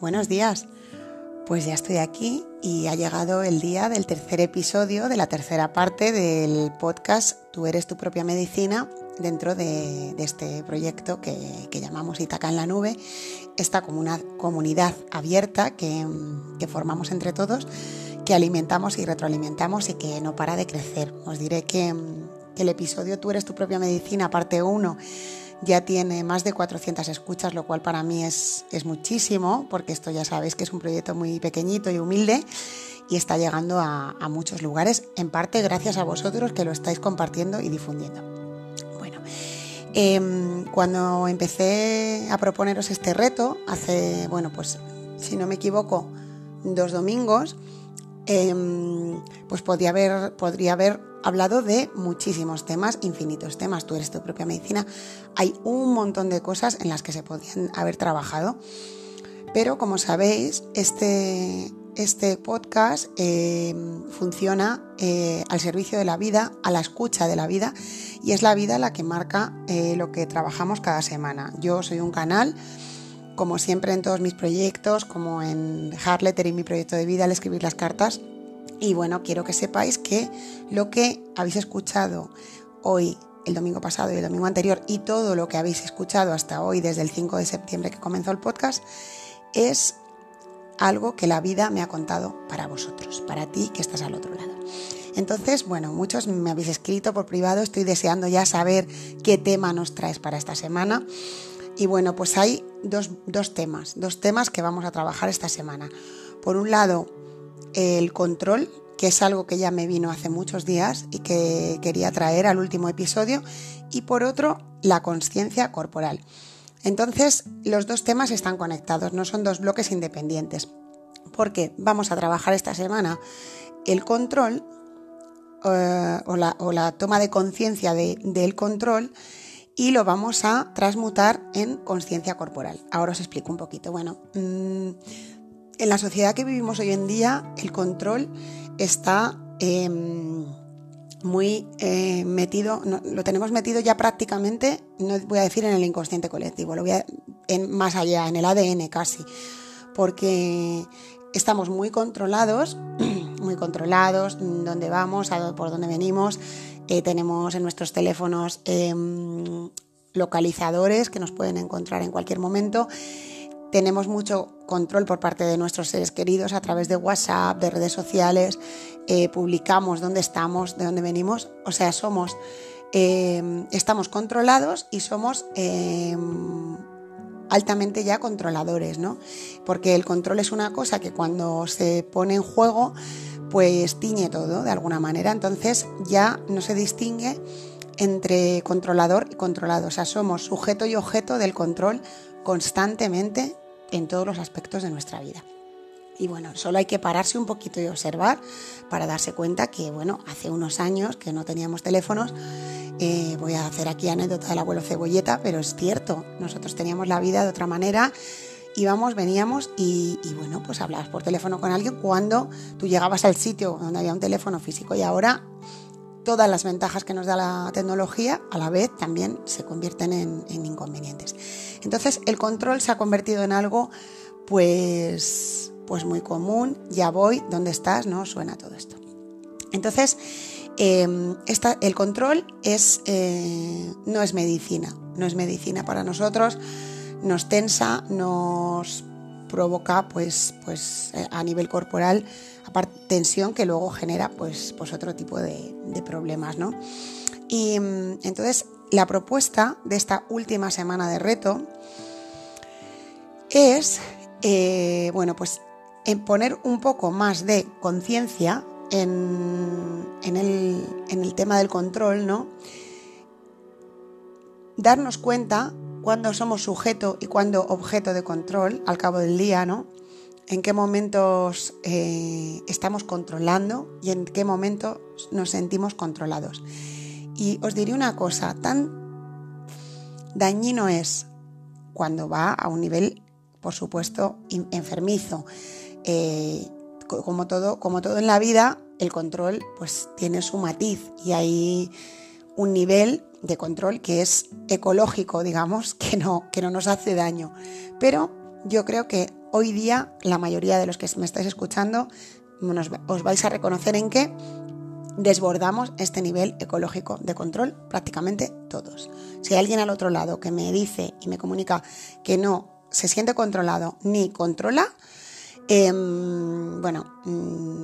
buenos días. Pues ya estoy aquí y ha llegado el día del tercer episodio de la tercera parte del podcast Tú eres tu propia medicina dentro de, este proyecto que, llamamos Itaca en la Nube, esta comunidad abierta que, formamos entre todos, que alimentamos y retroalimentamos y que no para de crecer. Os diré que, que el episodio Tú eres tu propia medicina, parte 1, ya tiene más de 400 escuchas, lo cual para mí es, es muchísimo, porque esto ya sabéis que es un proyecto muy pequeñito y humilde y está llegando a, muchos lugares, en parte gracias a vosotros que lo estáis compartiendo y difundiendo. Bueno, em, cuando empecé a proponeros este reto, hace, bueno, pues si no me equivoco, dos domingos, em, pues podría haber, podría haber hablado de muchísimos temas, infinitos temas. Tú eres tu propia medicina. Hay un montón de cosas en las que se podían haber trabajado. Pero como sabéis, este, este podcast eh, funciona eh, al servicio de la vida, a la escucha de la vida, y es la vida la que marca eh, lo que trabajamos cada semana. Yo soy un canal, como siempre en todos mis proyectos, como en Hardletter y mi proyecto de vida al escribir las cartas, y bueno, quiero que sepáis que lo que habéis escuchado hoy, el domingo pasado y el domingo anterior, y todo lo que habéis escuchado hasta hoy, desde el 5 de septiembre que comenzó el podcast, es algo que la vida me ha contado para vosotros, para ti que estás al otro lado. Entonces, bueno, muchos me habéis escrito por privado, estoy deseando ya saber qué tema nos traes para esta semana. Y bueno, pues hay dos, dos temas, dos temas que vamos a trabajar esta semana. Por un lado, el control, que es algo que ya me vino hace muchos días y que quería traer al último episodio, y por otro, la conciencia corporal. Entonces, los dos temas están conectados, no son dos bloques independientes, porque vamos a trabajar esta semana el control eh, o, la, toma de conciencia del control y lo vamos a transmutar en conciencia corporal. Ahora os explico un poquito. Bueno, mm, en la sociedad que vivimos hoy en día, el control está em, muy eh, metido, lo tenemos metido ya prácticamente, no voy a decir en el inconsciente colectivo, lo voy a, en, más allá, en el ADN casi, porque estamos muy controlados, muy controlados, dónde vamos, por dónde venimos, eh, tenemos en nuestros teléfonos em, localizadores que nos pueden encontrar en cualquier momento tenemos mucho control por parte de nuestros seres queridos a través de WhatsApp, de redes sociales, eh, publicamos dónde estamos, de dónde venimos, o sea, somos, eh, estamos controlados y somos eh, altamente ya controladores, ¿no? Porque el control es una cosa que cuando se pone en juego, pues tiñe todo de alguna manera, entonces ya no se distingue entre controlador y controlado, o sea, somos sujeto y objeto del control constantemente en todos los aspectos de nuestra vida. Y bueno, solo hay que pararse un poquito y observar para darse cuenta que, bueno, hace unos años que no teníamos teléfonos, eh, voy a hacer aquí anécdota del abuelo Cebolleta, pero es cierto, nosotros teníamos la vida de otra manera, íbamos, veníamos y, y, bueno, pues hablabas por teléfono con alguien cuando tú llegabas al sitio donde había un teléfono físico y ahora todas las ventajas que nos da la tecnología a la vez también se convierten en, inconvenientes. Entonces el control se ha convertido en algo pues, pues muy común, ya voy, ¿dónde estás? ¿No? Suena todo esto. Entonces, em, el control es, eh, no es medicina, no es medicina para nosotros, nos tensa, nos provoca pues, pues eh, a nivel corporal tensión que luego genera pues, pues otro tipo de, problemas, ¿no? Y entonces la propuesta de esta última semana de reto es, eh, bueno, pues en poner un poco más de conciencia en, en, el, en el tema del control, ¿no? Darnos cuenta cuando somos sujeto y cuando objeto de control al cabo del día, ¿no? En qué momentos eh, estamos controlando y en qué momento nos sentimos controlados. Y os diré una cosa, tan dañino es cuando va a un nivel, por supuesto, enfermizo. Eh, como, todo, como todo en la vida, el control pues tiene su matiz y hay un nivel de control que es ecológico, digamos, que no, que no nos hace daño. Pero yo creo que hoy día la mayoría de los que me estáis escuchando os vais a reconocer en que desbordamos este nivel ecológico de control prácticamente todos. Si hay alguien al otro lado que me dice y me comunica que no se siente controlado ni controla, em, bueno, mm,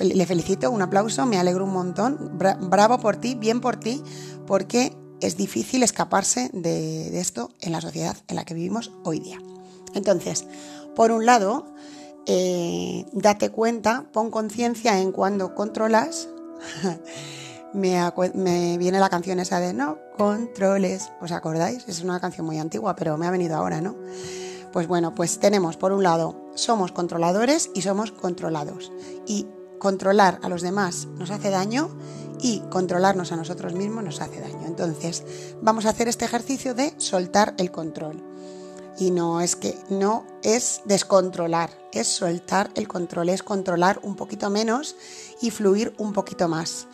le felicito, un aplauso, me alegro un montón, bravo por ti, bien por ti, porque es difícil escaparse de, esto en la sociedad en la que vivimos hoy día. Entonces, por un lado, eh, date cuenta, pon conciencia en cuando controlas. me, viene la canción esa de no controles, ¿os acordáis? Es una canción muy antigua, pero me ha venido ahora, ¿no? Pues bueno, pues tenemos por un lado, somos controladores y somos controlados. Y controlar a los demás nos hace daño y controlarnos a nosotros mismos nos hace daño. Entonces, vamos a hacer este ejercicio de soltar el control. Y no es que no es descontrolar, es soltar el control, es controlar un poquito menos y fluir un poquito más.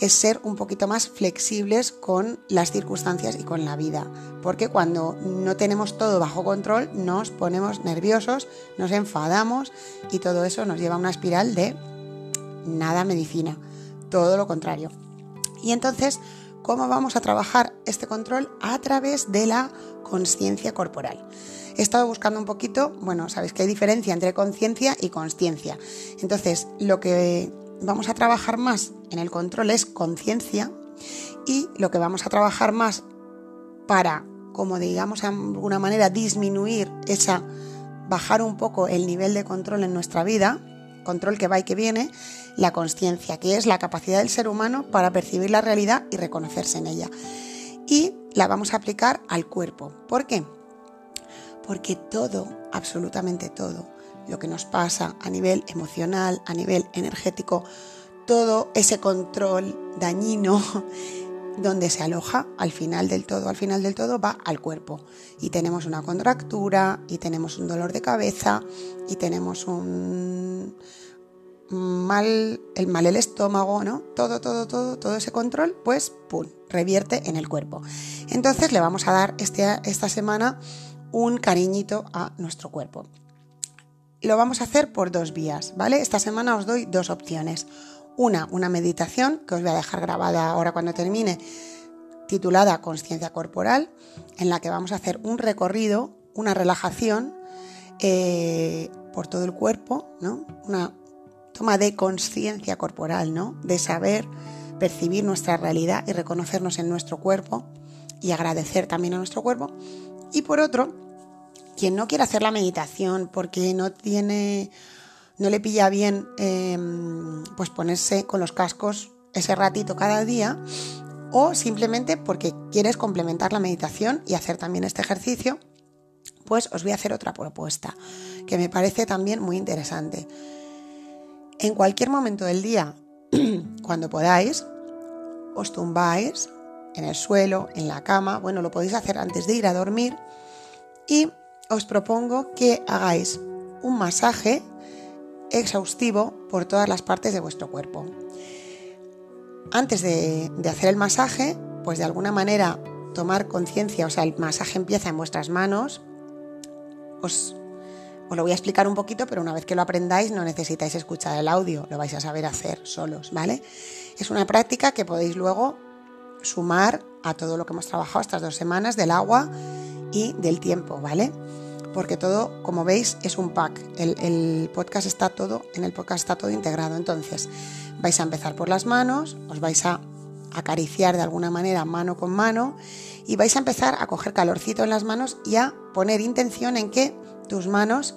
Es ser un poquito más flexibles con las circunstancias y con la vida. Porque cuando no tenemos todo bajo control, nos ponemos nerviosos, nos enfadamos y todo eso nos lleva a una espiral de nada medicina, todo lo contrario. Y entonces, ¿cómo vamos a trabajar este control? A través de la conciencia corporal. He estado buscando un poquito, bueno, sabéis que hay diferencia entre conciencia y consciencia. Entonces, lo que vamos a trabajar más en el control es conciencia y lo que vamos a trabajar más para, como digamos de alguna manera, disminuir esa, bajar un poco el nivel de control en nuestra vida, control que va y que viene, la conciencia, que es la capacidad del ser humano para percibir la realidad y reconocerse en ella. Y la vamos a aplicar al cuerpo. ¿Por qué? Porque todo, absolutamente todo, lo que nos pasa a nivel emocional, a nivel energético, todo ese control dañino donde se aloja al final del todo, al final del todo va al cuerpo. Y tenemos una contractura, y tenemos un dolor de cabeza, y tenemos un mal, el mal el estómago, ¿no? Todo, todo, todo, todo ese control, pues, pum, revierte en el cuerpo. Entonces le vamos a dar este, esta semana un cariñito a nuestro cuerpo. Lo vamos a hacer por dos vías, ¿vale? Esta semana os doy dos opciones. Una, una meditación que os voy a dejar grabada ahora cuando termine, titulada Conciencia Corporal, en la que vamos a hacer un recorrido, una relajación eh, por todo el cuerpo, ¿no? Una de conciencia corporal, ¿no? De saber percibir nuestra realidad y reconocernos en nuestro cuerpo y agradecer también a nuestro cuerpo. Y por otro, quien no quiere hacer la meditación porque no tiene, no le pilla bien, em, pues ponerse con los cascos ese ratito cada día, o simplemente porque quieres complementar la meditación y hacer también este ejercicio, pues os voy a hacer otra propuesta que me parece también muy interesante. En cualquier momento del día, cuando podáis, os tumbáis en el suelo, en la cama, bueno, lo podéis hacer antes de ir a dormir y os propongo que hagáis un masaje exhaustivo por todas las partes de vuestro cuerpo. Antes de, hacer el masaje, pues de alguna manera tomar conciencia, o sea, el masaje empieza en vuestras manos, os os lo voy a explicar un poquito, pero una vez que lo aprendáis no necesitáis escuchar el audio, lo vais a saber hacer solos, ¿vale? Es una práctica que podéis luego sumar a todo lo que hemos trabajado estas dos semanas del agua y del tiempo, ¿vale? Porque todo, como veis, es un pack. El, podcast está todo, en el podcast está todo integrado. Entonces, vais a empezar por las manos, os vais a acariciar de alguna manera mano con mano y vais a empezar a coger calorcito en las manos y a poner intención en que tus manos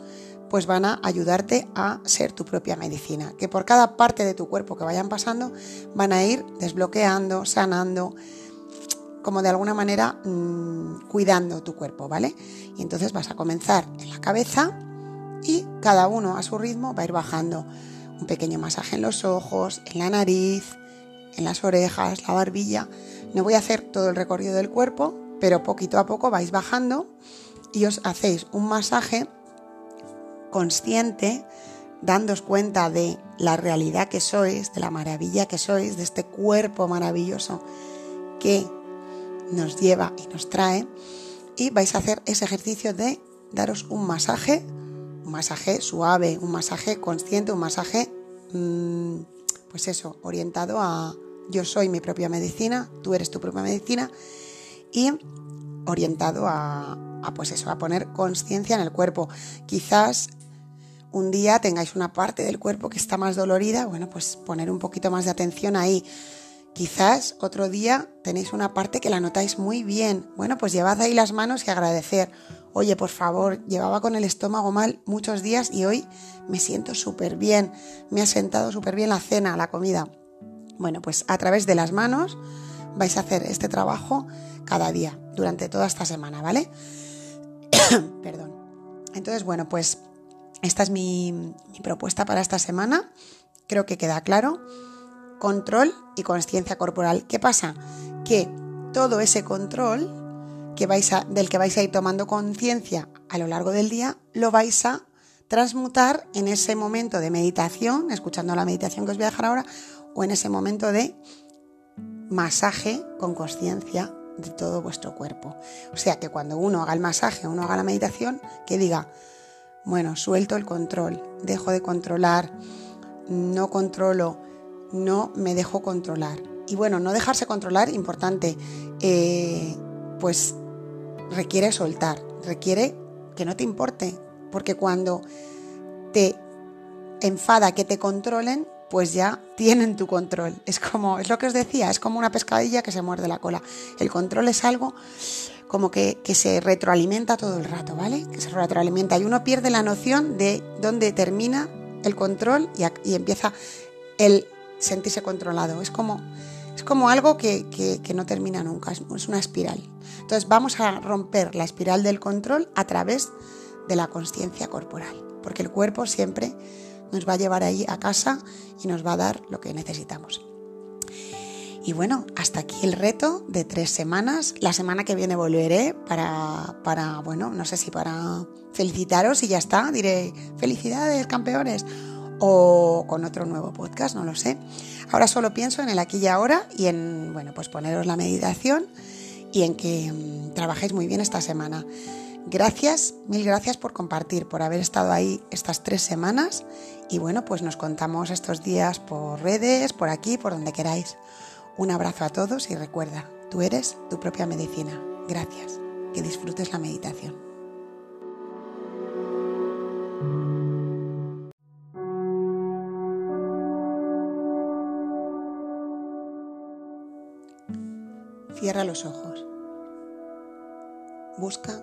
pues van a ayudarte a ser tu propia medicina, que por cada parte de tu cuerpo que vayan pasando van a ir desbloqueando, sanando, como de alguna manera mm, cuidando tu cuerpo, ¿vale? Y entonces vas a comenzar en la cabeza y cada uno a su ritmo va a ir bajando. Un pequeño masaje en los ojos, en la nariz, en las orejas, la barbilla. No voy a hacer todo el recorrido del cuerpo, pero poquito a poco vais bajando y os hacéis un masaje consciente, dándos cuenta de la realidad que sois, de la maravilla que sois, de este cuerpo maravilloso que nos lleva y nos trae. Y vais a hacer ese ejercicio de daros un masaje un masaje suave, un masaje consciente, un masaje, mm, pues eso, orientado a yo soy mi propia medicina, tú eres tu propia medicina y orientado a, pues eso, a poner conciencia en el cuerpo. Quizás un día tengáis una parte del cuerpo que está más dolorida, bueno, pues poner un poquito más de atención ahí. Quizás otro día tenéis una parte que la notáis muy bien. Bueno, pues llevad ahí las manos y agradecer. Oye, por favor, llevaba con el estómago mal muchos días y hoy me siento súper bien. Me ha sentado súper bien la cena, la comida. Bueno, pues a través de las manos vais a hacer este trabajo cada día, durante toda esta semana, ¿vale? Perdón. Entonces, bueno, pues esta es mi, propuesta para esta semana. Creo que queda claro control y conciencia corporal. ¿Qué pasa? Que todo ese control que vais del que vais a ir tomando conciencia a lo largo del día, lo vais a transmutar en ese momento de meditación, escuchando la meditación que os voy a dejar ahora, o en ese momento de masaje con conciencia de todo vuestro cuerpo. O sea que cuando uno haga el masaje, uno haga la meditación, que diga, bueno, suelto el control, dejo de controlar, no controlo, no me dejo controlar. Y bueno, no dejarse controlar, importante, eh, pues requiere soltar, requiere que no te importe, porque cuando te enfada que te controlen, pues ya tienen tu control. Es como, es lo que os decía, es como una pescadilla que se muerde la cola. El control es algo como que, se retroalimenta todo el rato, ¿vale? Que se retroalimenta y uno pierde la noción de dónde termina el control y empieza el sentirse controlado. Es como, es como algo que, no termina nunca, es, una espiral. Entonces vamos a romper la espiral del control a través de la conciencia corporal, porque el cuerpo siempre nos va a llevar ahí a casa y nos va a dar lo que necesitamos. Y bueno, hasta aquí el reto de tres semanas. La semana que viene volveré para, para, bueno, no sé si para felicitaros y ya está. Diré, felicidades, campeones o con otro nuevo podcast, no lo sé. Ahora solo pienso en el aquí y ahora y en, bueno, pues poneros la meditación y en que mm, trabajéis muy bien esta semana. Gracias, mil gracias por compartir, por haber estado ahí estas tres semanas y bueno, pues nos contamos estos días por redes, por aquí, por donde queráis. Un abrazo a todos y recuerda, tú eres tu propia medicina. Gracias, que disfrutes la meditación. Cierra los ojos. Busca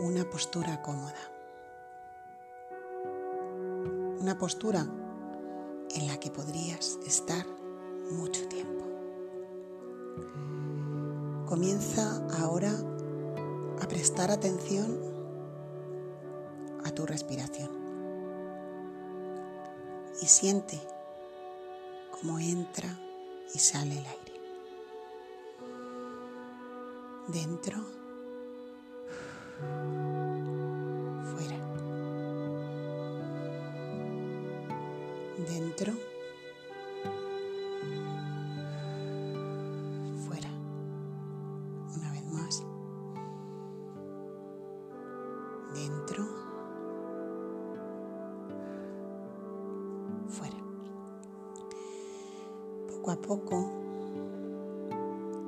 una postura cómoda. Una postura en la que podrías estar mucho tiempo. Comienza ahora a prestar atención a tu respiración. Y siente cómo entra y sale el aire. Dentro, dentro, fuera, una vez más, dentro, fuera. Poco a poco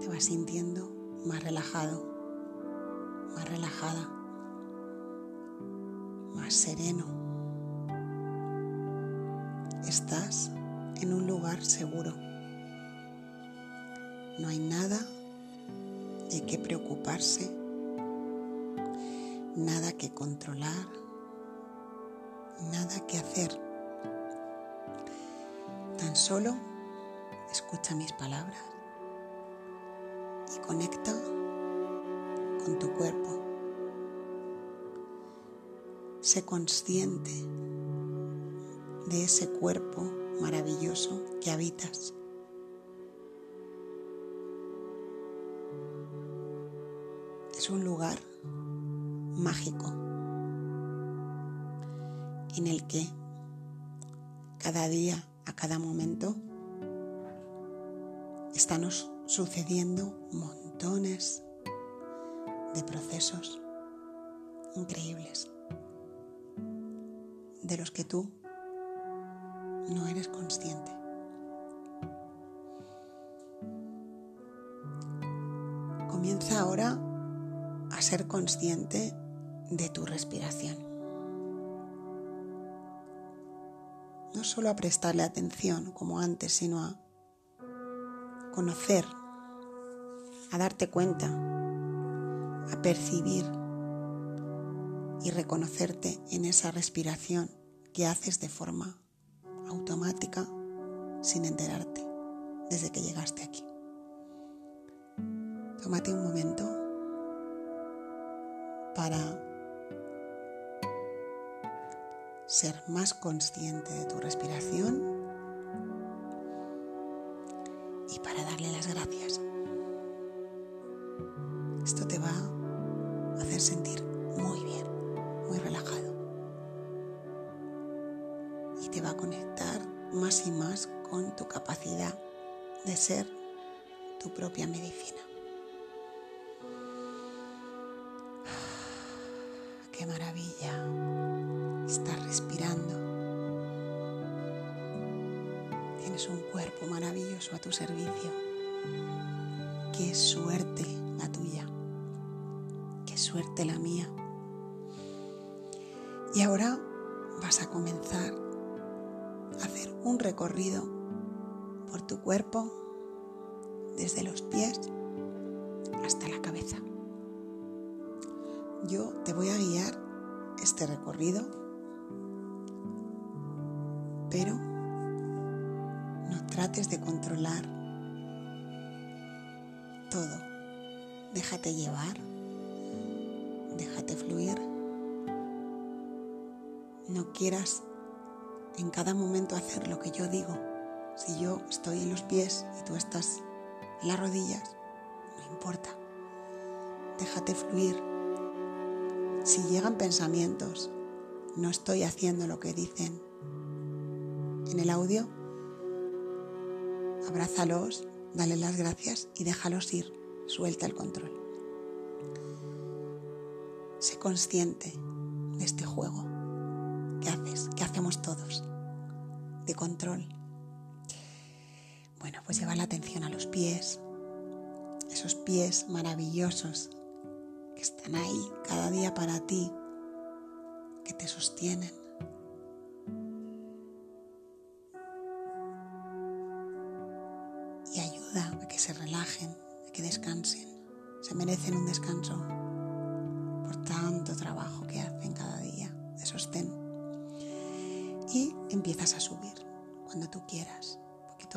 te vas sintiendo más relajado, más relajada, más sereno. Estás en un lugar seguro. No hay nada de qué preocuparse, nada que controlar, nada que hacer. Tan solo escucha mis palabras y conecta con tu cuerpo. Sé consciente de ese cuerpo maravilloso que habitas. Es un lugar mágico en el que cada día, a cada momento, estamos sucediendo montones de procesos increíbles. de los que tú no eres consciente. Comienza ahora a ser consciente de tu respiración. No solo a prestarle atención como antes, sino a conocer, a darte cuenta, a percibir y reconocerte en esa respiración que haces de forma automática sin enterarte desde que llegaste aquí. Tómate un momento para ser más consciente de tu respiración más y más con tu capacidad de ser tu propia medicina. Qué maravilla estar respirando. Tienes un cuerpo maravilloso a tu servicio. Qué suerte la tuya. Qué suerte la mía. Y ahora vas a comenzar un recorrido por tu cuerpo desde los pies hasta la cabeza. Yo te voy a guiar este recorrido, pero no trates de controlar todo. Déjate llevar, déjate fluir. No quieras en cada momento hacer lo que yo digo. Si yo estoy en los pies y tú estás en las rodillas, no importa. Déjate fluir. Si llegan pensamientos, no estoy haciendo lo que dicen en el audio, abrázalos, dale las gracias y déjalos ir. Suelta el control. Sé consciente de este juego todos, de control. Bueno, pues lleva la atención a los pies, esos pies maravillosos que están ahí cada día para ti, que te sostienen.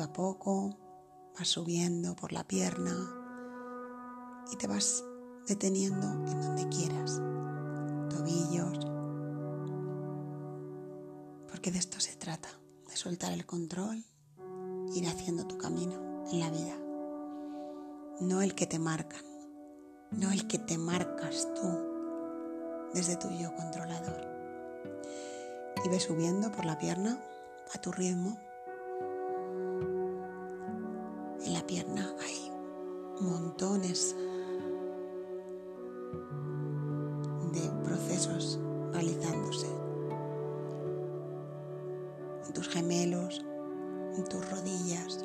A poco, vas subiendo por la pierna y te vas deteniendo en donde quieras, tobillos, porque de esto se trata, de soltar el control, ir haciendo tu camino en la vida, no el que te marcan, no el que te marcas tú desde tu yo controlador. Y ve subiendo por la pierna a tu ritmo. En la pierna hay montones de procesos realizándose. En tus gemelos, en tus rodillas,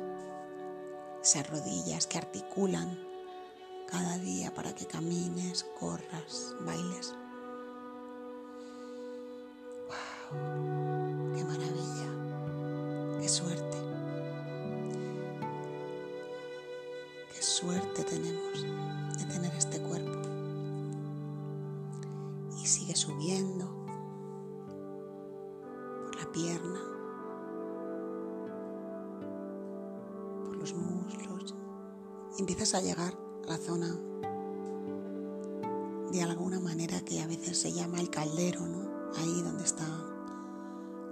esas rodillas que articulan cada día para que camines, corras, bailes. Se llama el caldero, ¿no? Ahí donde están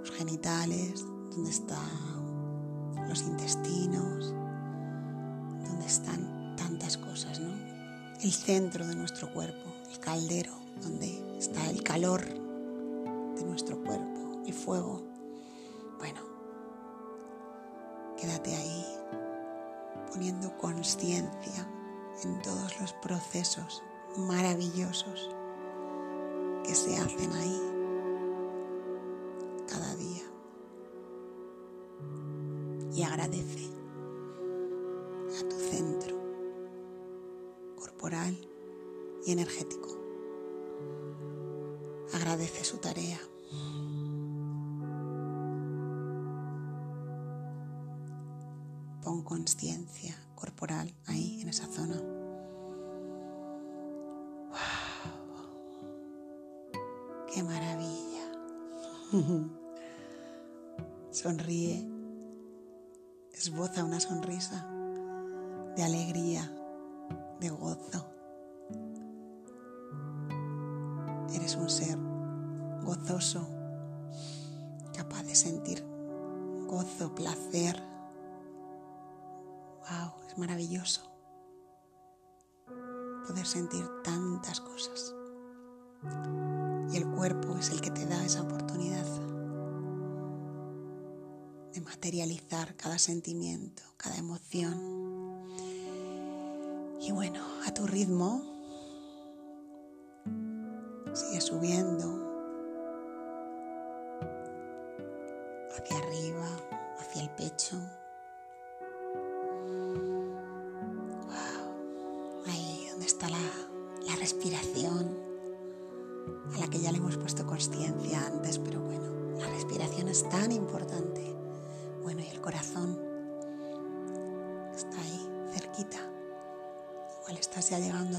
los genitales, donde están los intestinos, donde están tantas cosas, ¿no? El centro de nuestro cuerpo, el caldero, donde está el calor de nuestro cuerpo, el fuego. Bueno, quédate ahí poniendo conciencia en todos los procesos maravillosos que se hacen ahí cada día. Y agradece a tu centro corporal y energético. Agradece su tarea. Pon conciencia corporal ahí, en esa zona. Sonríe, esboza una sonrisa de alegría, de gozo. Eres un ser gozoso, capaz de sentir gozo, placer. ¡Wow! Es maravilloso poder sentir tantas cosas. Y el cuerpo es el que te da esa oportunidad de materializar cada sentimiento, cada emoción. Y bueno, a tu ritmo, sigue subiendo hacia arriba, hacia el pecho.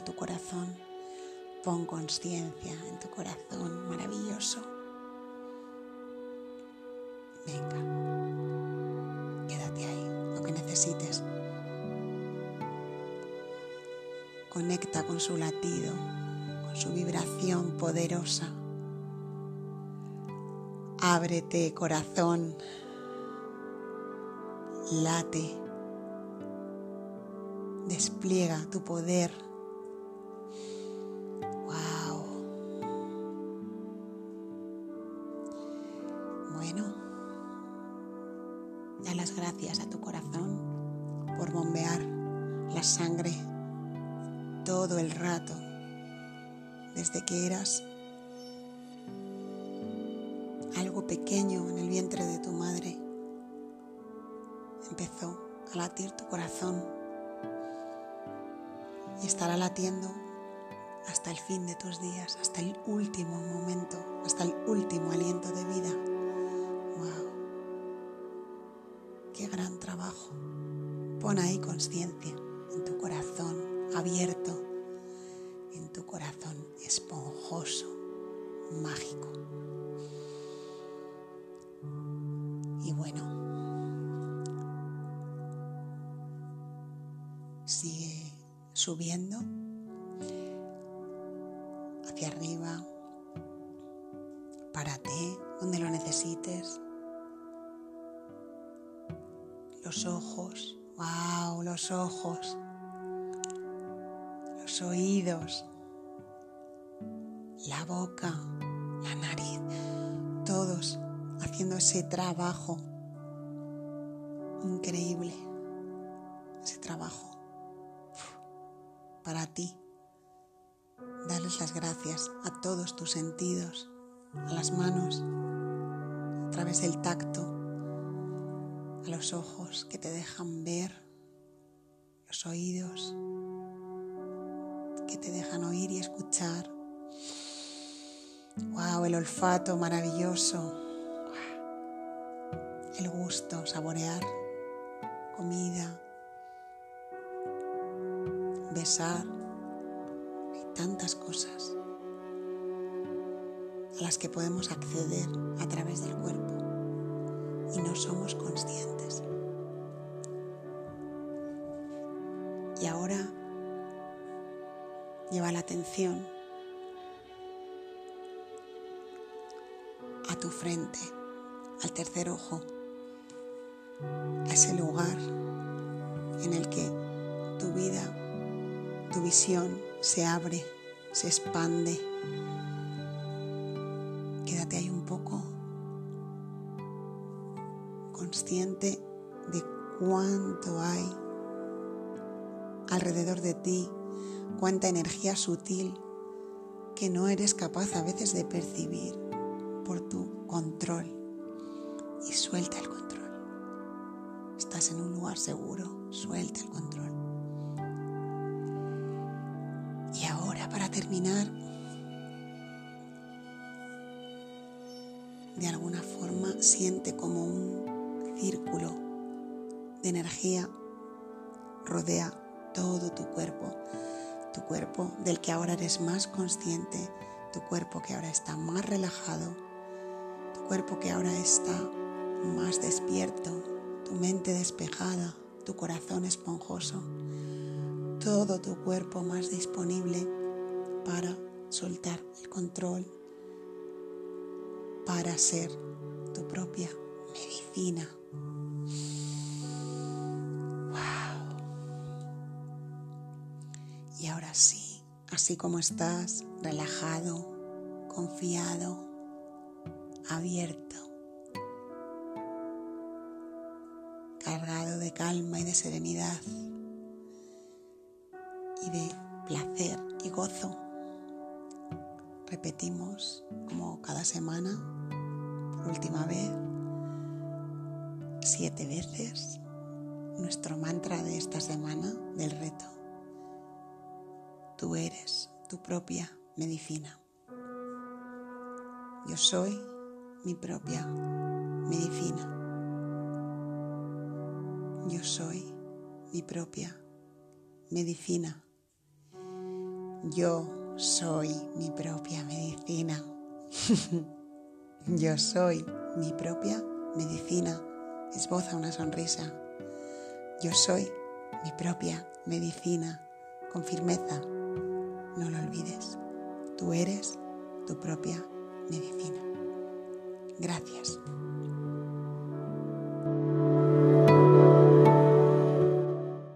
Tu corazón. Pon conciencia en tu corazón maravilloso. Venga, quédate ahí, lo que necesites. Conecta con su latido, con su vibración poderosa. Ábrete, corazón late, despliega tu poder. En tu corazón abierto, en tu corazón esponjoso, mágico. Y bueno, sigue subiendo Los oídos. La boca, la nariz. Todos haciendo ese trabajo increíble. Ese trabajo para ti. Darles las gracias a todos tus sentidos, a las manos, a través del tacto, a los ojos que te dejan ver, los oídos que te dejan oír y escuchar. Wow, el olfato maravilloso. El gusto, saborear comida, besar. Hay tantas cosas a las que podemos acceder a través del cuerpo y no somos conscientes. Y ahora lleva la atención a tu frente, al tercer ojo, a ese lugar en el que tu vida tu visión se abre, se expande. Quédate ahí un poco consciente de cuánto hay alrededor de ti, cuánta energía sutil que no eres capaz a veces de percibir por tu control. Y suelta el control. estás en un lugar seguro, suelta el control. Y ahora para terminar, de alguna forma siente como un círculo de energía rodea todo tu cuerpo, tu cuerpo del que ahora eres más consciente, tu cuerpo que ahora está más relajado, tu cuerpo que ahora está más despierto, tu mente despejada, tu corazón esponjoso, todo tu cuerpo más disponible para soltar el control, para ser tu propia medicina. Ahora sí, así como estás, relajado, confiado, abierto, cargado de calma y de serenidad y de placer y gozo. Repetimos como cada semana, por última vez, siete veces nuestro mantra de esta semana del reto. Tú eres tu propia medicina. Yo soy mi propia medicina. Yo soy mi propia medicina. Yo soy mi propia medicina. Yo soy mi propia medicina. Esboza una sonrisa. Yo soy mi propia medicina. Con firmeza. No lo olvides. Tú eres tu propia medicina. Gracias.